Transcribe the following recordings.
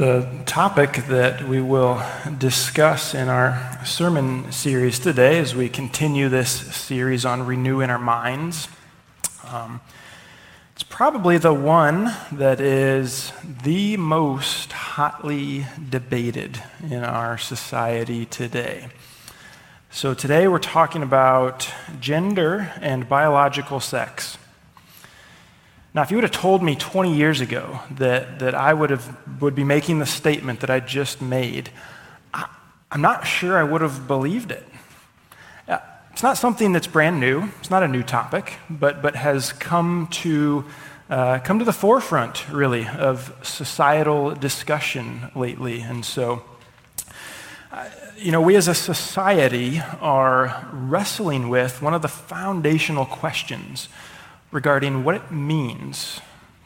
The topic that we will discuss in our sermon series today as we continue this series on renewing our minds. Um, it's probably the one that is the most hotly debated in our society today. So, today we're talking about gender and biological sex. Now, if you would have told me 20 years ago that, that I would, have, would be making the statement that I just made, I, am not sure I would have believed it. Uh, it's not something that's brand new, it's not a new topic, but, but has come to, uh, come to the forefront, really, of societal discussion lately. And so, uh, you know, we as a society are wrestling with one of the foundational questions regarding what it means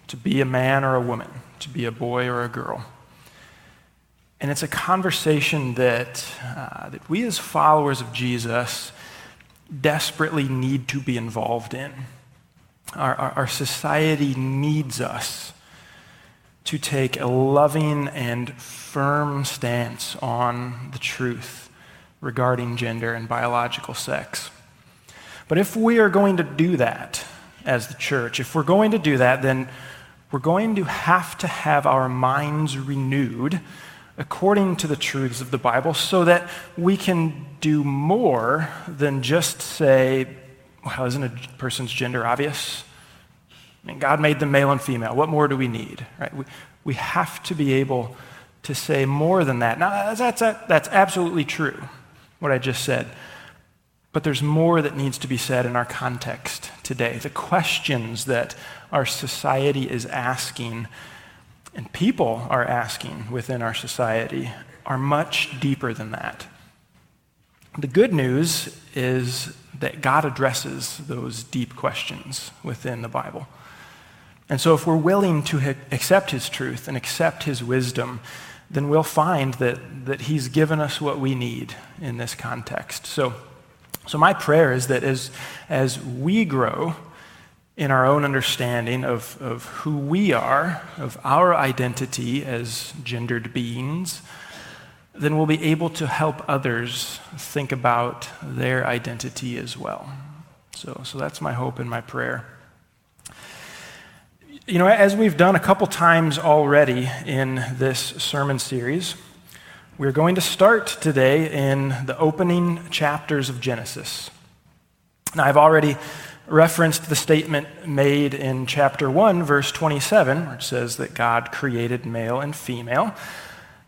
to be a man or a woman, to be a boy or a girl. And it's a conversation that, uh, that we as followers of Jesus desperately need to be involved in. Our, our, our society needs us to take a loving and firm stance on the truth regarding gender and biological sex. But if we are going to do that, as the church. If we're going to do that, then we're going to have to have our minds renewed according to the truths of the Bible so that we can do more than just say, well, isn't a person's gender obvious? I mean, God made them male and female. What more do we need? Right? We, we have to be able to say more than that. Now, that's, that's absolutely true, what I just said. But there's more that needs to be said in our context today. The questions that our society is asking and people are asking within our society are much deeper than that. The good news is that God addresses those deep questions within the Bible. And so, if we're willing to accept His truth and accept His wisdom, then we'll find that, that He's given us what we need in this context. So, so, my prayer is that as, as we grow in our own understanding of, of who we are, of our identity as gendered beings, then we'll be able to help others think about their identity as well. So, so that's my hope and my prayer. You know, as we've done a couple times already in this sermon series, we're going to start today in the opening chapters of Genesis. Now, I've already referenced the statement made in chapter 1, verse 27, which says that God created male and female.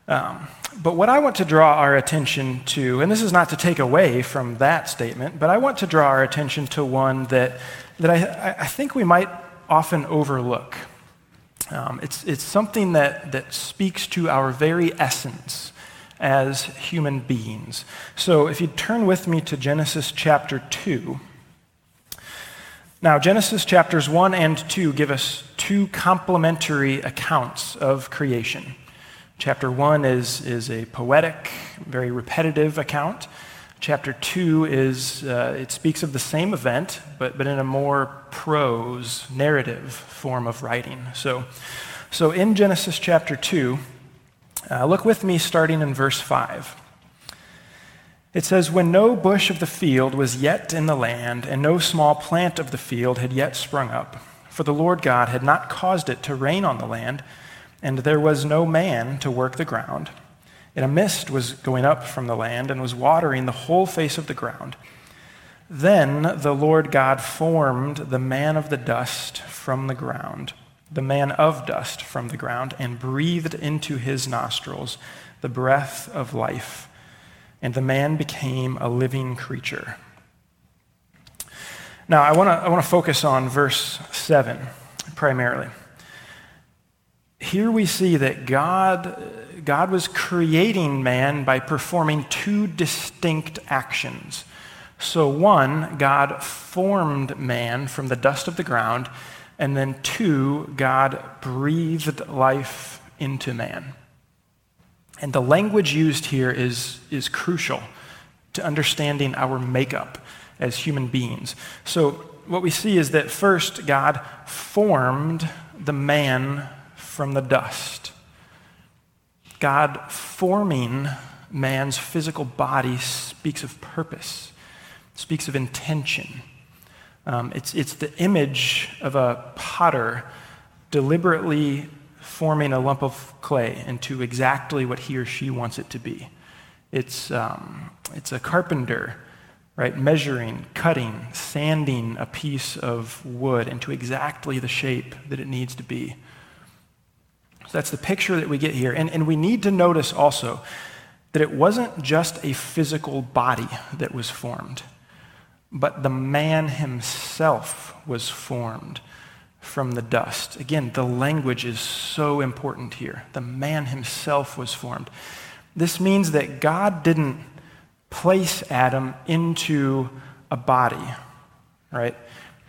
Um, but what I want to draw our attention to, and this is not to take away from that statement, but I want to draw our attention to one that, that I, I think we might often overlook. Um, it's, it's something that, that speaks to our very essence as human beings. So if you turn with me to Genesis chapter 2. Now, Genesis chapters 1 and 2 give us two complementary accounts of creation. Chapter 1 is, is a poetic, very repetitive account. Chapter 2 is, uh, it speaks of the same event, but, but in a more prose, narrative form of writing. So, so in Genesis chapter 2, uh, look with me starting in verse 5. It says, When no bush of the field was yet in the land, and no small plant of the field had yet sprung up, for the Lord God had not caused it to rain on the land, and there was no man to work the ground. And a mist was going up from the land and was watering the whole face of the ground. Then the Lord God formed the man of the dust from the ground the man of dust from the ground and breathed into his nostrils the breath of life, and the man became a living creature. Now, I want to I want to focus on verse 7 primarily. Here we see that God, God was creating man by performing two distinct actions. So, one, God formed man from the dust of the ground and then two, God breathed life into man. And the language used here is, is crucial to understanding our makeup as human beings. So, what we see is that first, God formed the man from the dust. God forming man's physical body speaks of purpose, speaks of intention. Um, it's, it's the image of a potter deliberately forming a lump of clay into exactly what he or she wants it to be. It's, um, it's a carpenter, right, measuring, cutting, sanding a piece of wood into exactly the shape that it needs to be. So that's the picture that we get here. And, and we need to notice also that it wasn't just a physical body that was formed, but the man himself was formed from the dust. Again, the language is so important here. The man himself was formed. This means that God didn't place Adam into a body, right?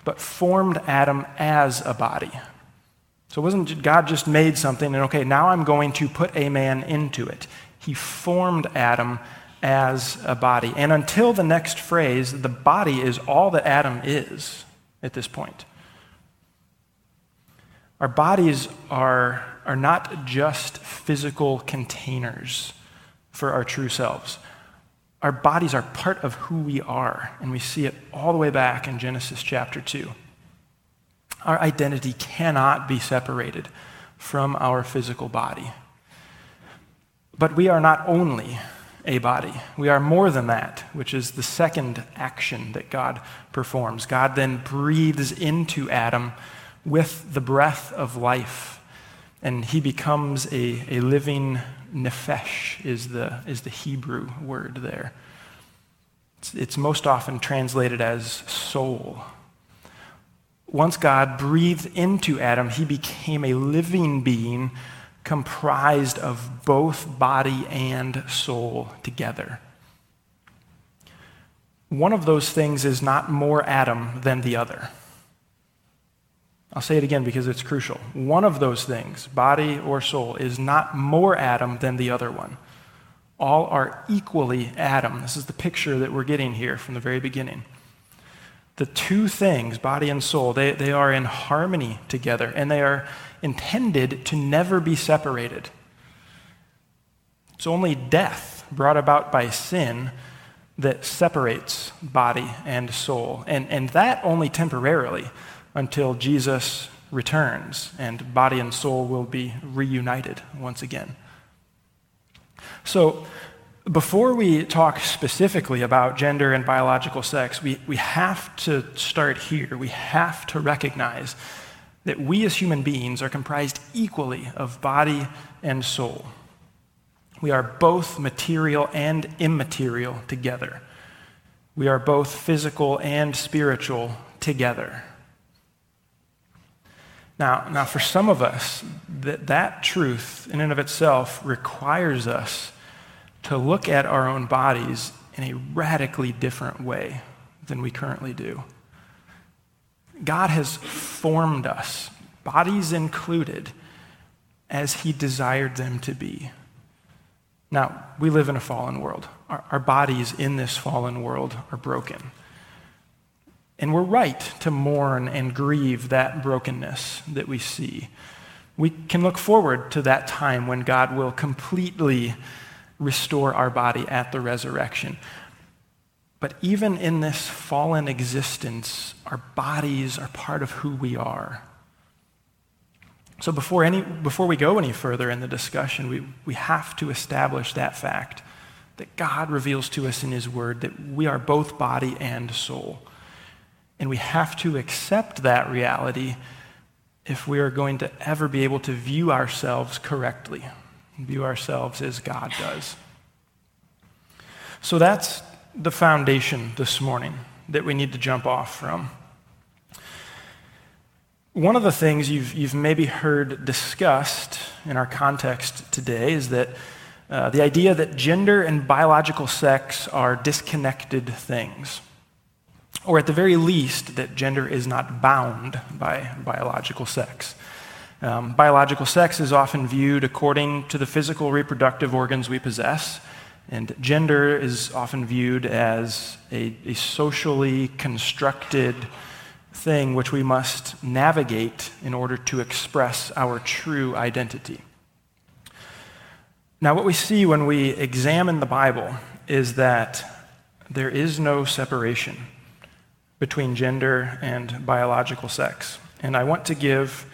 But formed Adam as a body. So it wasn't God just made something and okay, now I'm going to put a man into it. He formed Adam as a body. And until the next phrase, the body is all that Adam is at this point. Our bodies are, are not just physical containers for our true selves. Our bodies are part of who we are, and we see it all the way back in Genesis chapter 2. Our identity cannot be separated from our physical body. But we are not only a body, we are more than that, which is the second action that God performs. God then breathes into Adam with the breath of life. And he becomes a, a living nephesh, is the, is the Hebrew word there. It's, it's most often translated as soul. Once God breathed into Adam, he became a living being comprised of both body and soul together. One of those things is not more Adam than the other. I'll say it again because it's crucial. One of those things, body or soul, is not more Adam than the other one. All are equally Adam. This is the picture that we're getting here from the very beginning. The two things, body and soul, they, they are in harmony together and they are intended to never be separated. It's only death brought about by sin that separates body and soul, and, and that only temporarily until Jesus returns and body and soul will be reunited once again. So, before we talk specifically about gender and biological sex, we, we have to start here. We have to recognize that we as human beings are comprised equally of body and soul. We are both material and immaterial together. We are both physical and spiritual together. Now, now for some of us, that, that truth in and of itself requires us to look at our own bodies in a radically different way than we currently do. God has formed us, bodies included, as He desired them to be. Now, we live in a fallen world. Our, our bodies in this fallen world are broken. And we're right to mourn and grieve that brokenness that we see. We can look forward to that time when God will completely restore our body at the resurrection. But even in this fallen existence, our bodies are part of who we are. So before, any, before we go any further in the discussion, we, we have to establish that fact that God reveals to us in His Word that we are both body and soul. And we have to accept that reality if we are going to ever be able to view ourselves correctly, view ourselves as God does. So that's the foundation this morning that we need to jump off from. One of the things you've, you've maybe heard discussed in our context today is that uh, the idea that gender and biological sex are disconnected things or at the very least, that gender is not bound by biological sex. Um, biological sex is often viewed according to the physical reproductive organs we possess, and gender is often viewed as a, a socially constructed thing which we must navigate in order to express our true identity. Now, what we see when we examine the Bible is that there is no separation between gender and biological sex. And I want to give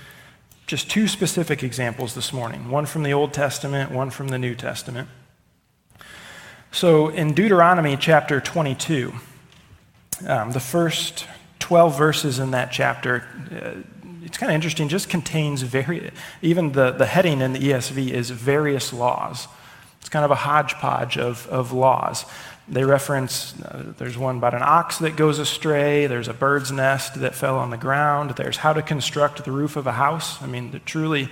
just two specific examples this morning one from the Old Testament, one from the New Testament. So in Deuteronomy chapter 22, um, the first 12 verses in that chapter, uh, it's kind of interesting, just contains very, even the, the heading in the ESV is various laws. It's kind of a hodgepodge of, of laws. They reference uh, there's one about an ox that goes astray, there's a bird's nest that fell on the ground, there's how to construct the roof of a house. I mean, truly,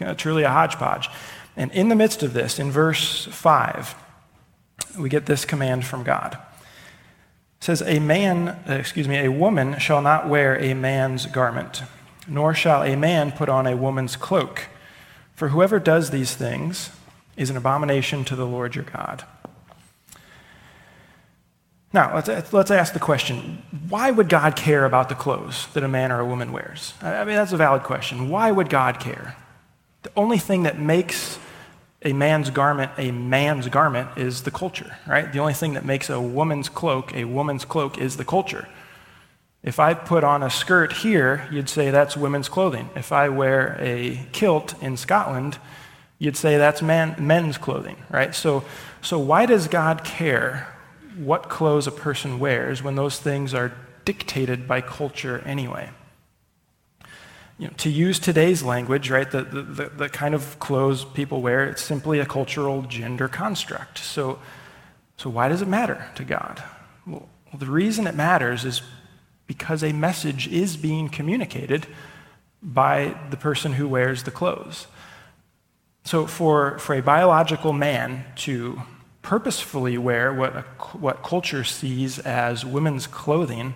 uh, truly a hodgepodge. And in the midst of this, in verse 5, we get this command from God. It says, A man, uh, excuse me, a woman shall not wear a man's garment, nor shall a man put on a woman's cloak. For whoever does these things is an abomination to the Lord your God. Now, let's, let's ask the question why would God care about the clothes that a man or a woman wears? I mean, that's a valid question. Why would God care? The only thing that makes a man's garment a man's garment is the culture, right? The only thing that makes a woman's cloak a woman's cloak is the culture. If I put on a skirt here, you'd say that's women's clothing. If I wear a kilt in Scotland, you'd say that's man, men's clothing, right? So, so why does God care what clothes a person wears when those things are dictated by culture anyway. You know, to use today's language, right, the, the, the, kind of clothes people wear, it's simply a cultural gender construct. So, so why does it matter to God? Well, the reason it matters is because a message is being communicated by the person who wears the clothes. So, for, for a biological man to purposefully wear what, a, what culture sees as women's clothing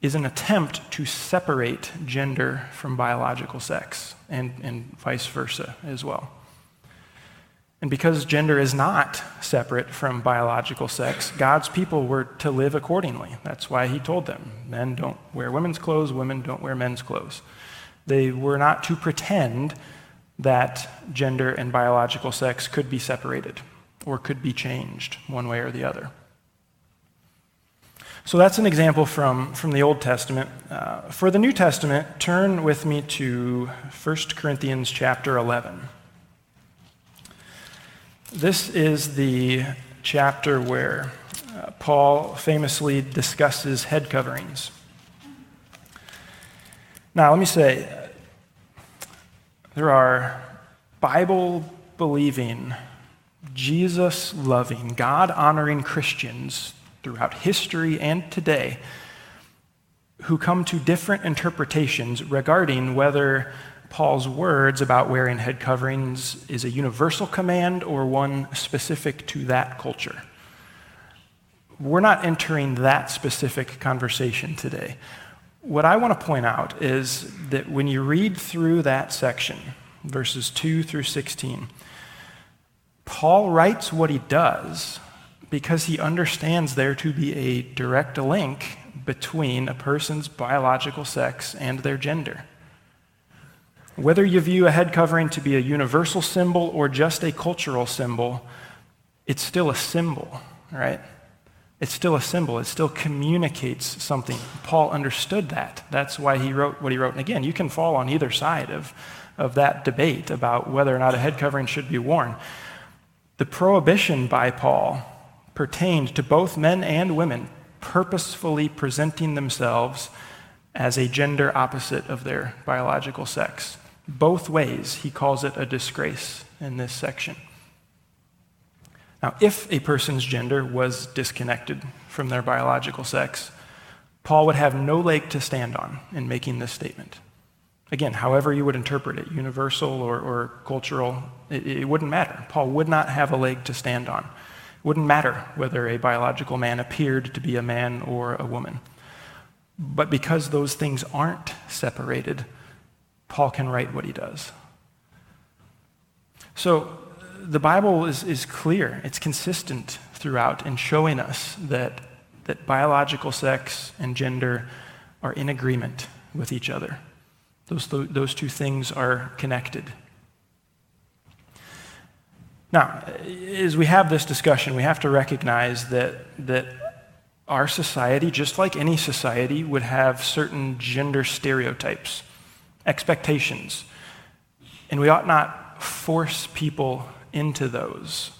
is an attempt to separate gender from biological sex and, and vice versa as well. And because gender is not separate from biological sex, God's people were to live accordingly. That's why he told them men don't wear women's clothes, women don't wear men's clothes. They were not to pretend that gender and biological sex could be separated or could be changed one way or the other. So that's an example from, from the Old Testament. Uh, for the New Testament, turn with me to 1 Corinthians chapter 11. This is the chapter where uh, Paul famously discusses head coverings. Now, let me say, there are Bible believing Jesus loving, God honoring Christians throughout history and today who come to different interpretations regarding whether Paul's words about wearing head coverings is a universal command or one specific to that culture. We're not entering that specific conversation today. What I want to point out is that when you read through that section, verses 2 through 16, Paul writes what he does because he understands there to be a direct link between a person's biological sex and their gender. Whether you view a head covering to be a universal symbol or just a cultural symbol, it's still a symbol, right? It's still a symbol. It still communicates something. Paul understood that. That's why he wrote what he wrote. And again, you can fall on either side of, of that debate about whether or not a head covering should be worn. The prohibition by Paul pertained to both men and women purposefully presenting themselves as a gender opposite of their biological sex. Both ways, he calls it a disgrace in this section. Now, if a person's gender was disconnected from their biological sex, Paul would have no leg to stand on in making this statement. Again, however you would interpret it, universal or, or cultural, it, it wouldn't matter. Paul would not have a leg to stand on. It wouldn't matter whether a biological man appeared to be a man or a woman. But because those things aren't separated, Paul can write what he does. So the Bible is, is clear, it's consistent throughout in showing us that, that biological sex and gender are in agreement with each other. Those, those two things are connected. Now, as we have this discussion, we have to recognize that, that our society, just like any society, would have certain gender stereotypes, expectations, and we ought not force people into those.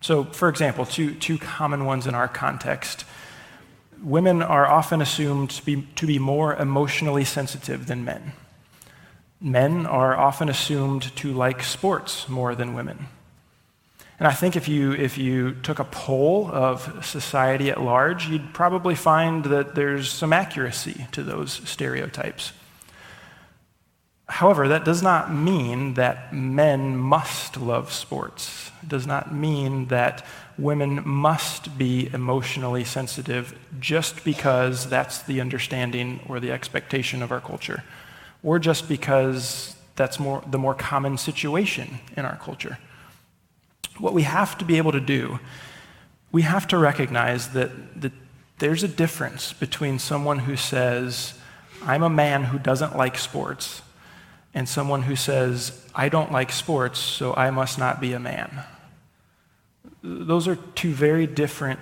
So, for example, two, two common ones in our context. Women are often assumed to be, to be more emotionally sensitive than men. Men are often assumed to like sports more than women. And I think if you, if you took a poll of society at large, you'd probably find that there's some accuracy to those stereotypes. However, that does not mean that men must love sports. It does not mean that women must be emotionally sensitive just because that's the understanding or the expectation of our culture, or just because that's more, the more common situation in our culture. What we have to be able to do, we have to recognize that, that there's a difference between someone who says, I'm a man who doesn't like sports, and someone who says, I don't like sports, so I must not be a man. Those are two very different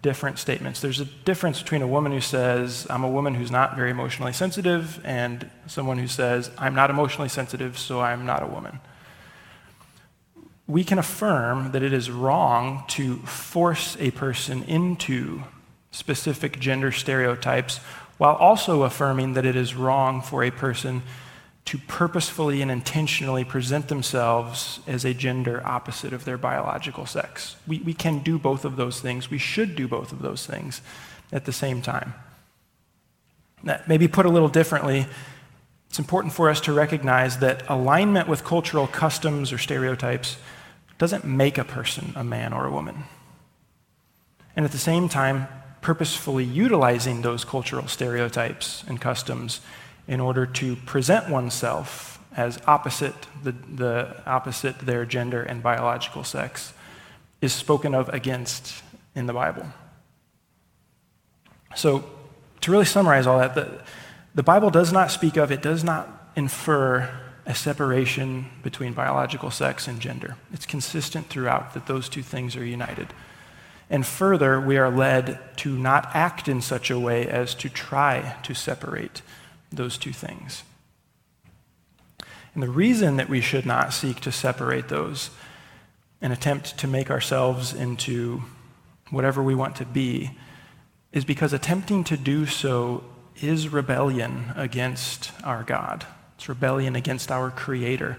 different statements. There's a difference between a woman who says, I'm a woman who's not very emotionally sensitive, and someone who says, I'm not emotionally sensitive, so I'm not a woman we can affirm that it is wrong to force a person into specific gender stereotypes while also affirming that it is wrong for a person to purposefully and intentionally present themselves as a gender opposite of their biological sex. We, we can do both of those things. We should do both of those things at the same time. Maybe put a little differently, it's important for us to recognize that alignment with cultural customs or stereotypes doesn't make a person a man or a woman. And at the same time, purposefully utilizing those cultural stereotypes and customs in order to present oneself as opposite the, the opposite their gender and biological sex is spoken of against in the Bible. So, to really summarize all that, the, the Bible does not speak of, it does not infer a separation between biological sex and gender. It's consistent throughout that those two things are united. And further, we are led to not act in such a way as to try to separate those two things. And the reason that we should not seek to separate those and attempt to make ourselves into whatever we want to be is because attempting to do so is rebellion against our God. It's rebellion against our Creator,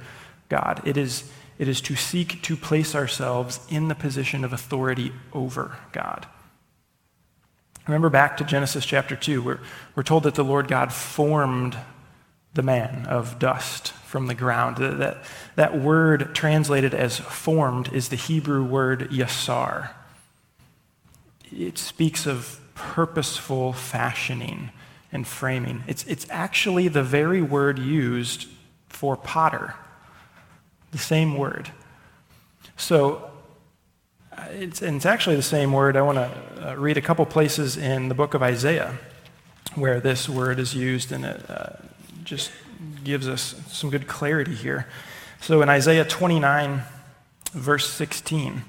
God. It is, it is to seek to place ourselves in the position of authority over God. Remember back to Genesis chapter 2, where we're told that the Lord God formed the man of dust from the ground. That, that, that word translated as formed is the Hebrew word yasar. It speaks of purposeful fashioning and framing. It's, it's actually the very word used for potter, the same word. So, it's, and it's actually the same word. I want to uh, read a couple places in the book of Isaiah where this word is used, and it uh, just gives us some good clarity here. So, in Isaiah 29, verse 16,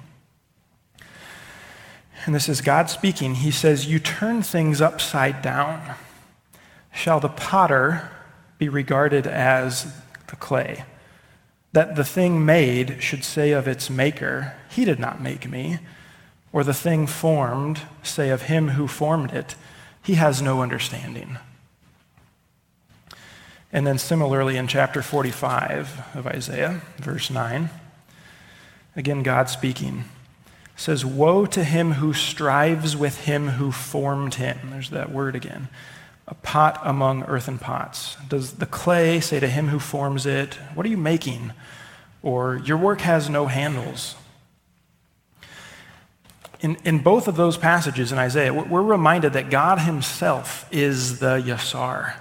and this is God speaking, he says, You turn things upside down shall the potter be regarded as the clay. That the thing made should say of its maker, He did not make me, or the thing formed say of him who formed it, He has no understanding. And then similarly in chapter 45 of Isaiah, verse 9, again God speaking says, Woe to him who strives with him who formed him. There's that word again a pot among earthen pots? Does the clay say to him who forms it, What are you making? Or, Your work has no handles? In, in both of those passages in Isaiah, we're reminded that God Himself is the Yasar.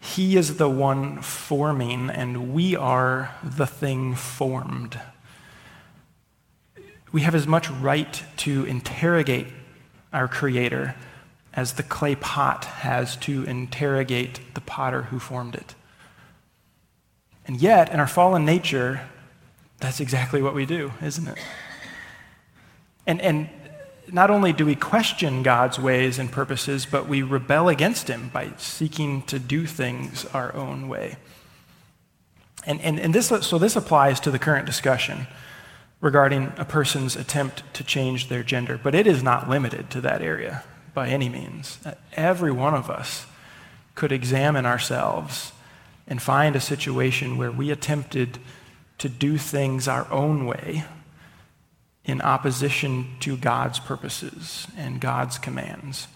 He is the one forming, and we are the thing formed. We have as much right to interrogate our Creator as the clay pot has to interrogate the potter who formed it. And yet, in our fallen nature, That's exactly what we do, isn't it? And, and not only do we question God's ways and purposes, but we rebel against Him by seeking to do things our own way. And, and, and this, so this applies to the current discussion regarding a person's attempt to change their gender, but it is not limited to that area by any means. Every one of us could examine ourselves and find a situation where we attempted to do things our own way in opposition to God's purposes and God's commands.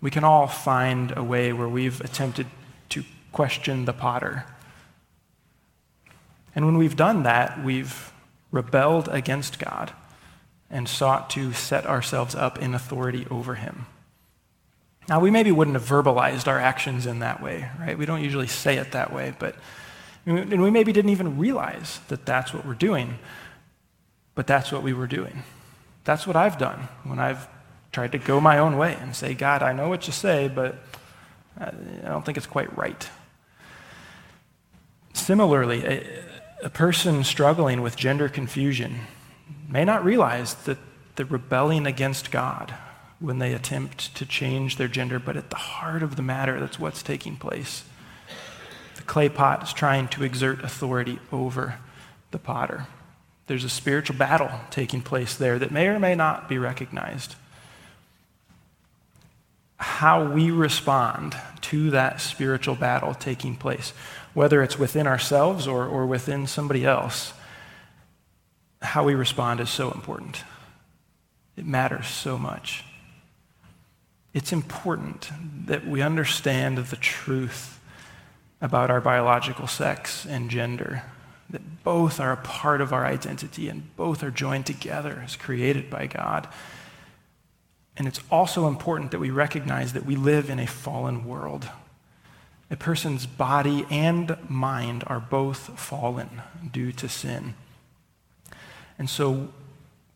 We can all find a way where we've attempted to question the potter. And when we've done that, we've rebelled against God and sought to set ourselves up in authority over him. Now, we maybe wouldn't have verbalized our actions in that way, right? We don't usually say it that way, but and we maybe didn't even realize that that's what we're doing. But that's what we were doing. That's what I've done when I've tried to go my own way and say, God, I know what you say, but I don't think it's quite right. Similarly, a, a person struggling with gender confusion may not realize that they're rebelling against God when they attempt to change their gender, but at the heart of the matter, that's what's taking place. The clay pot is trying to exert authority over the potter. There's a spiritual battle taking place there that may or may not be recognized. How we respond to that spiritual battle taking place, whether it's within ourselves or, or within somebody else, how we respond is so important. It matters so much. It's important that we understand the truth about our biological sex and gender that both are a part of our identity and both are joined together as created by God. And it's also important that we recognize that we live in a fallen world. A person's body and mind are both fallen due to sin. And so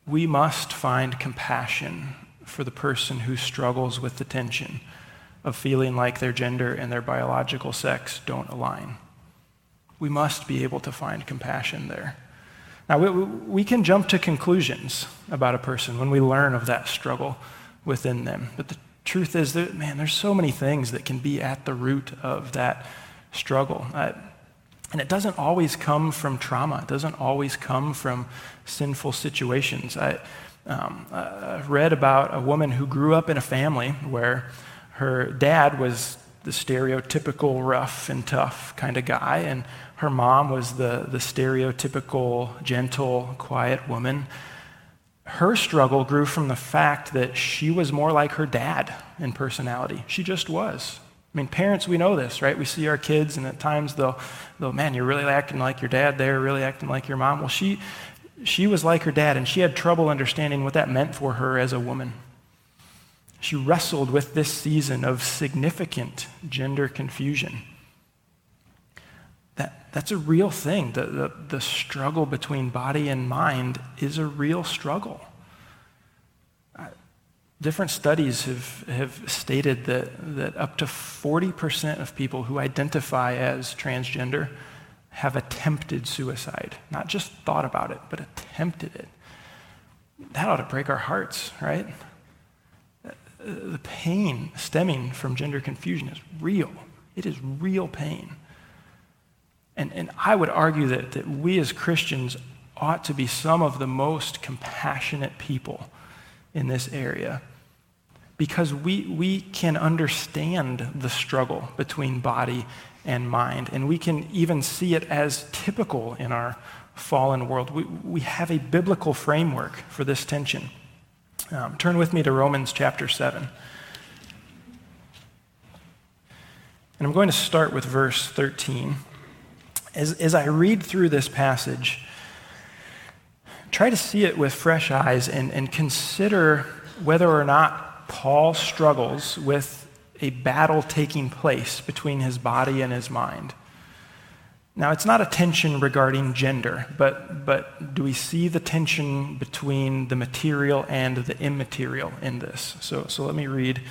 we must find compassion for the person who struggles with the tension of feeling like their gender and their biological sex don't align we must be able to find compassion there. Now, we, we can jump to conclusions about a person when we learn of that struggle within them. But the truth is that, man, there's so many things that can be at the root of that struggle. Uh, and it doesn't always come from trauma, it doesn't always come from sinful situations. I um, uh, read about a woman who grew up in a family where her dad was the stereotypical rough and tough kind of guy, and her mom was the, the stereotypical, gentle, quiet woman. Her struggle grew from the fact that she was more like her dad in personality. She just was. I mean, parents, we know this, right? We see our kids, and at times they'll, they'll man, you're really acting like your dad there, really acting like your mom. Well, she, she was like her dad, and she had trouble understanding what that meant for her as a woman. She wrestled with this season of significant gender confusion. That, That's a real thing. The, the, the, struggle between body and mind is a real struggle. Different studies have, have stated that, that up to 40% of people who identify as transgender have attempted suicide. Not just thought about it, but attempted it. That ought to break our hearts, right? The pain stemming from gender confusion is real. It is real pain. And, and I would argue that, that we as Christians ought to be some of the most compassionate people in this area because we, we can understand the struggle between body and mind, and we can even see it as typical in our fallen world. We, we have a biblical framework for this tension. Um, turn with me to Romans chapter 7. And I'm going to start with verse 13 as, as I read through this passage, try to see it with fresh eyes and, and consider whether or not Paul struggles with a battle taking place between his body and his mind. Now, it's not a tension regarding gender, but, but do we see the tension between the material and the immaterial in this? So, so let me read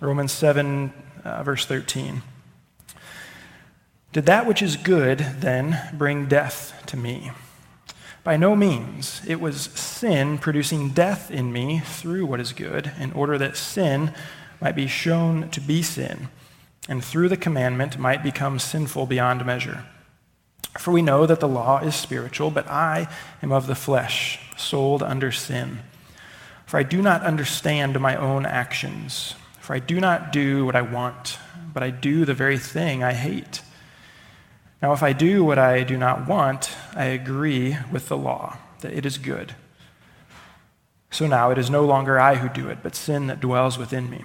Romans 7, uh, verse 13. Did that which is good then bring death to me? By no means. It was sin producing death in me through what is good, in order that sin might be shown to be sin, and through the commandment might become sinful beyond measure. For we know that the law is spiritual, but I am of the flesh, sold under sin. For I do not understand my own actions. For I do not do what I want, but I do the very thing I hate. Now, if I do what I do not want, I agree with the law that it is good. So now it is no longer I who do it, but sin that dwells within me.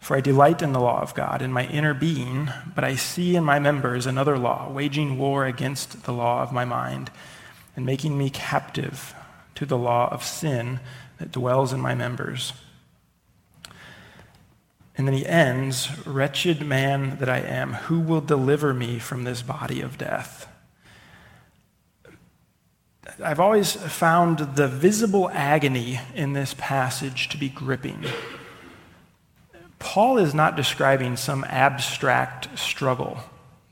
For I delight in the law of God in my inner being, but I see in my members another law, waging war against the law of my mind, and making me captive to the law of sin that dwells in my members. And then he ends Wretched man that I am, who will deliver me from this body of death? I've always found the visible agony in this passage to be gripping. Paul is not describing some abstract struggle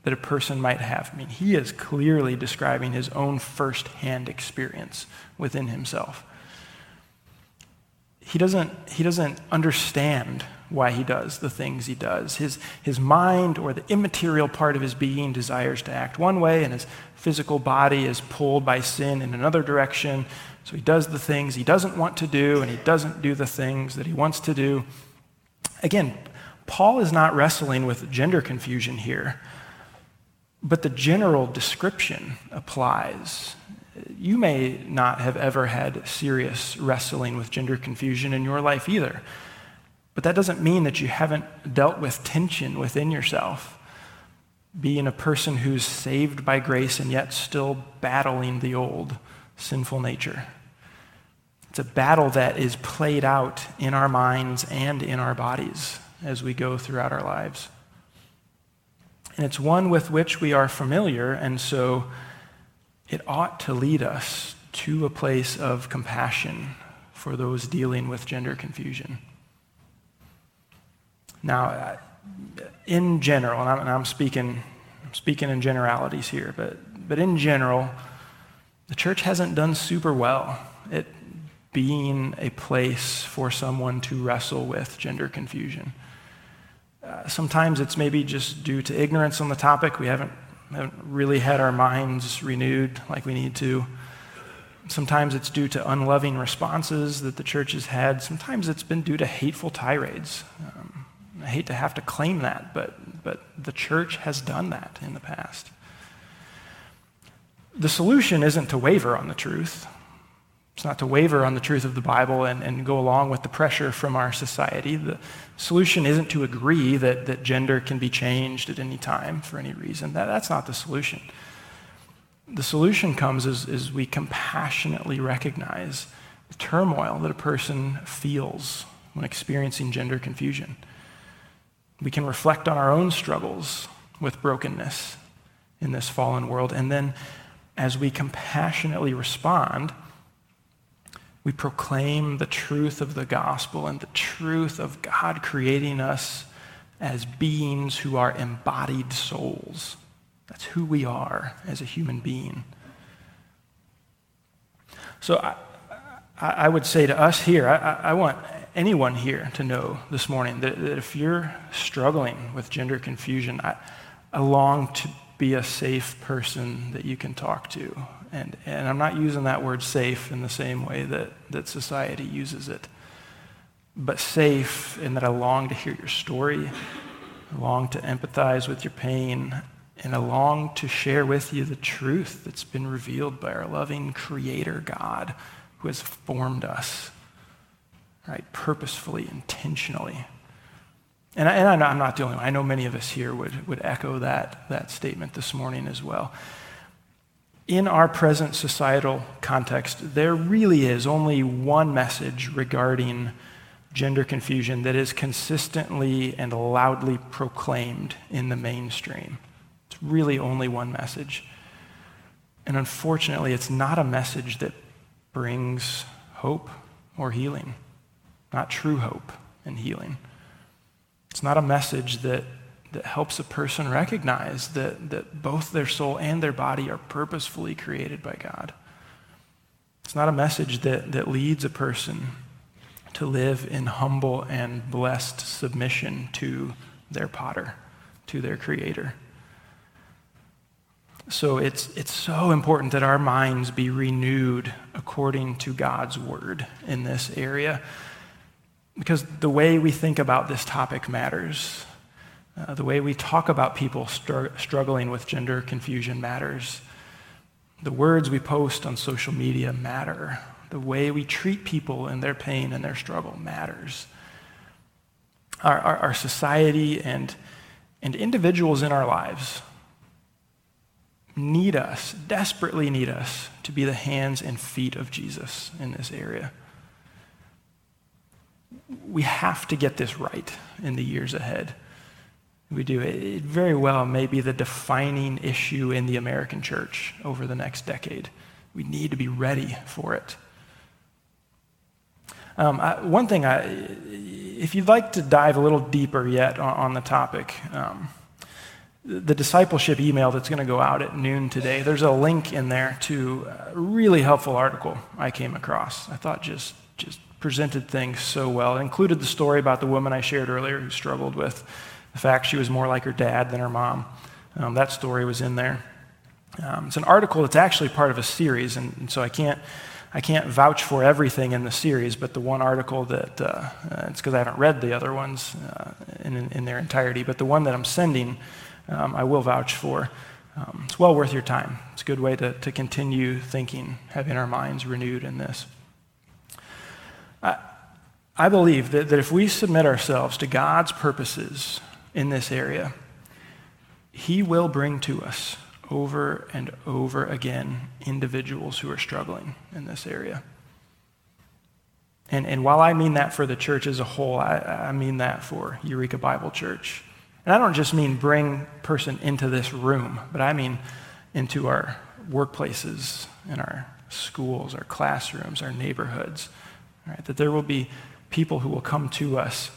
that a person might have. I mean, he is clearly describing his own firsthand experience within himself. He doesn't, he doesn't understand why he does the things he does. His, his mind or the immaterial part of his being desires to act one way, and his physical body is pulled by sin in another direction. So he does the things he doesn't want to do, and he doesn't do the things that he wants to do. Again, Paul is not wrestling with gender confusion here, but the general description applies. You may not have ever had serious wrestling with gender confusion in your life either, but that doesn't mean that you haven't dealt with tension within yourself. Being a person who's saved by grace and yet still battling the old sinful nature. It's a battle that is played out in our minds and in our bodies as we go throughout our lives. And it's one with which we are familiar, and so it ought to lead us to a place of compassion for those dealing with gender confusion. Now, in general, and I'm, and I'm speaking, I'm speaking in generalities here, but, but in general, the church hasn't done super well at being a place for someone to wrestle with gender confusion. Uh, sometimes it's maybe just due to ignorance on the topic. We haven't, haven't really had our minds renewed like we need to. Sometimes it's due to unloving responses that the church has had. Sometimes it's been due to hateful tirades. Um, I hate to have to claim that, but, but the church has done that in the past. The solution isn't to waver on the truth. It's not to waver on the truth of the Bible and, and go along with the pressure from our society. The solution isn't to agree that, that gender can be changed at any time for any reason. That, that's not the solution. The solution comes as, as we compassionately recognize the turmoil that a person feels when experiencing gender confusion. We can reflect on our own struggles with brokenness in this fallen world. And then, as we compassionately respond, we proclaim the truth of the gospel and the truth of God creating us as beings who are embodied souls. That's who we are as a human being. So I, I would say to us here, I, I, want anyone here to know this morning that, that if you're struggling with gender confusion, I, I long to be a safe person that you can talk to and, and I'm not using that word safe in the same way that, that society uses it, but safe in that I long to hear your story, I long to empathize with your pain, and I long to share with you the truth that's been revealed by our loving Creator God who has formed us, right, purposefully, intentionally. And, I, and I'm not the only one. I know many of us here would, would echo that, that statement this morning as well. In our present societal context, there really is only one message regarding gender confusion that is consistently and loudly proclaimed in the mainstream. It's really only one message. And unfortunately, it's not a message that brings hope or healing, not true hope and healing. It's not a message that that helps a person recognize that, that both their soul and their body are purposefully created by God. It's not a message that, that leads a person to live in humble and blessed submission to their potter, to their creator. So it's, it's so important that our minds be renewed according to God's word in this area because the way we think about this topic matters. Uh, the way we talk about people str- struggling with gender confusion matters. The words we post on social media matter. The way we treat people in their pain and their struggle matters. Our, our, our society and, and individuals in our lives need us, desperately need us, to be the hands and feet of Jesus in this area. We have to get this right in the years ahead we do. It very well may be the defining issue in the American church over the next decade. We need to be ready for it. Um, I, one thing, I, if you'd like to dive a little deeper yet on, on the topic, um, the discipleship email that's going to go out at noon today, there's a link in there to a really helpful article I came across. I thought just, just presented things so well. It included the story about the woman I shared earlier who struggled with fact she was more like her dad than her mom. Um, that story was in there. Um, it's an article that's actually part of a series, and, and, so I can't, I can't vouch for everything in the series, but the one article that, uh, uh, it's because I haven't read the other ones uh, in, in, their entirety, but the one that I'm sending, um, I will vouch for. Um, it's well worth your time. It's a good way to, to continue thinking, having our minds renewed in this. I, I believe that, that if we submit ourselves to God's purposes in this area, He will bring to us over and over again individuals who are struggling in this area. And, and while I mean that for the church as a whole, I, I mean that for Eureka Bible Church. And I don't just mean bring person into this room, but I mean into our workplaces, in our schools, our classrooms, our neighborhoods. Right? That there will be people who will come to us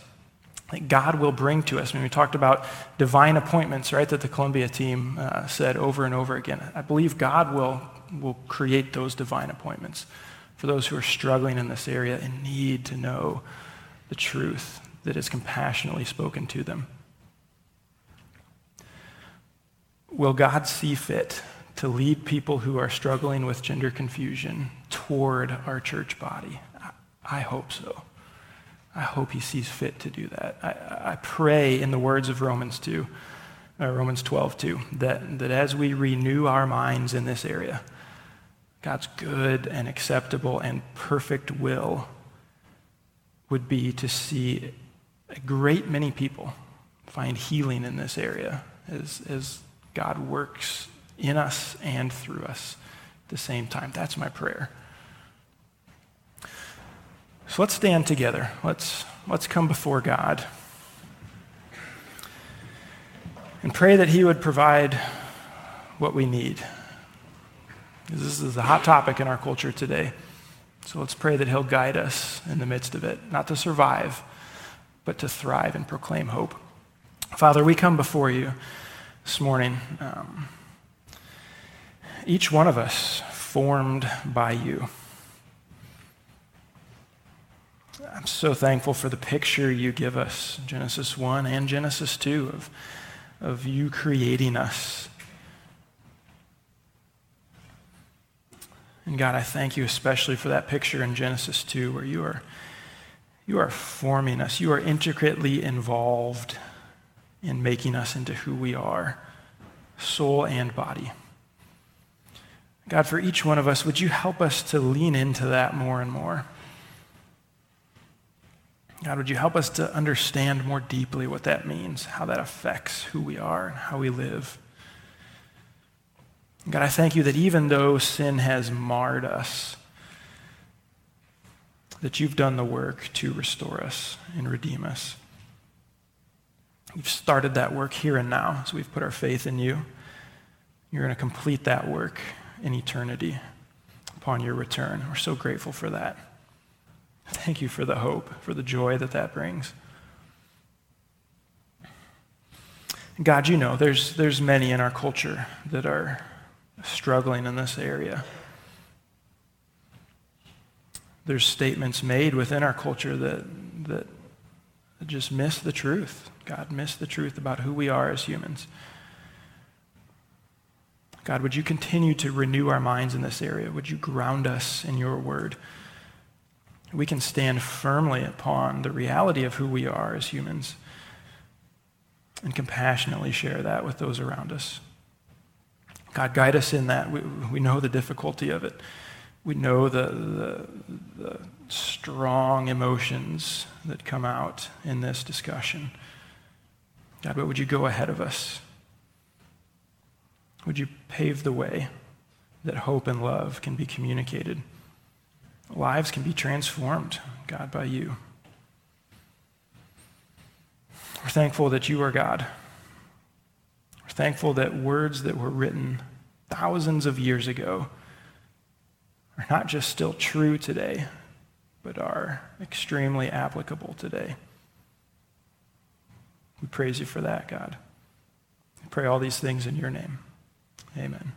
that God will bring to us. I mean, we talked about divine appointments, right, that the Columbia team uh, said over and over again. I believe God will, will create those divine appointments for those who are struggling in this area and need to know the truth that is compassionately spoken to them. Will God see fit to lead people who are struggling with gender confusion toward our church body? I hope so. I hope he sees fit to do that. I, I pray in the words of Romans 2, uh, Romans 12 2, that, that as we renew our minds in this area, God's good and acceptable and perfect will would be to see a great many people find healing in this area as, as God works in us and through us at the same time. That's my prayer. So let's stand together. Let's, let's come before God and pray that He would provide what we need. This is a hot topic in our culture today. So let's pray that He'll guide us in the midst of it, not to survive, but to thrive and proclaim hope. Father, we come before you this morning, um, each one of us formed by you. I'm so thankful for the picture you give us, Genesis 1 and Genesis 2, of, of you creating us. And God, I thank you especially for that picture in Genesis 2 where you are, you are forming us. You are intricately involved in making us into who we are, soul and body. God, for each one of us, would you help us to lean into that more and more? God, would you help us to understand more deeply what that means, how that affects who we are and how we live? God, I thank you that even though sin has marred us, that you've done the work to restore us and redeem us. You've started that work here and now, so we've put our faith in you. You're going to complete that work in eternity upon your return. We're so grateful for that. Thank you for the hope, for the joy that that brings. God, you know, there's, there's many in our culture that are struggling in this area. There's statements made within our culture that, that just miss the truth. God, miss the truth about who we are as humans. God, would you continue to renew our minds in this area? Would you ground us in your word? We can stand firmly upon the reality of who we are as humans and compassionately share that with those around us. God, guide us in that. We, we know the difficulty of it. We know the, the, the strong emotions that come out in this discussion. God, but would you go ahead of us? Would you pave the way that hope and love can be communicated? Lives can be transformed, God, by you. We're thankful that you are God. We're thankful that words that were written thousands of years ago are not just still true today, but are extremely applicable today. We praise you for that, God. I pray all these things in your name. Amen.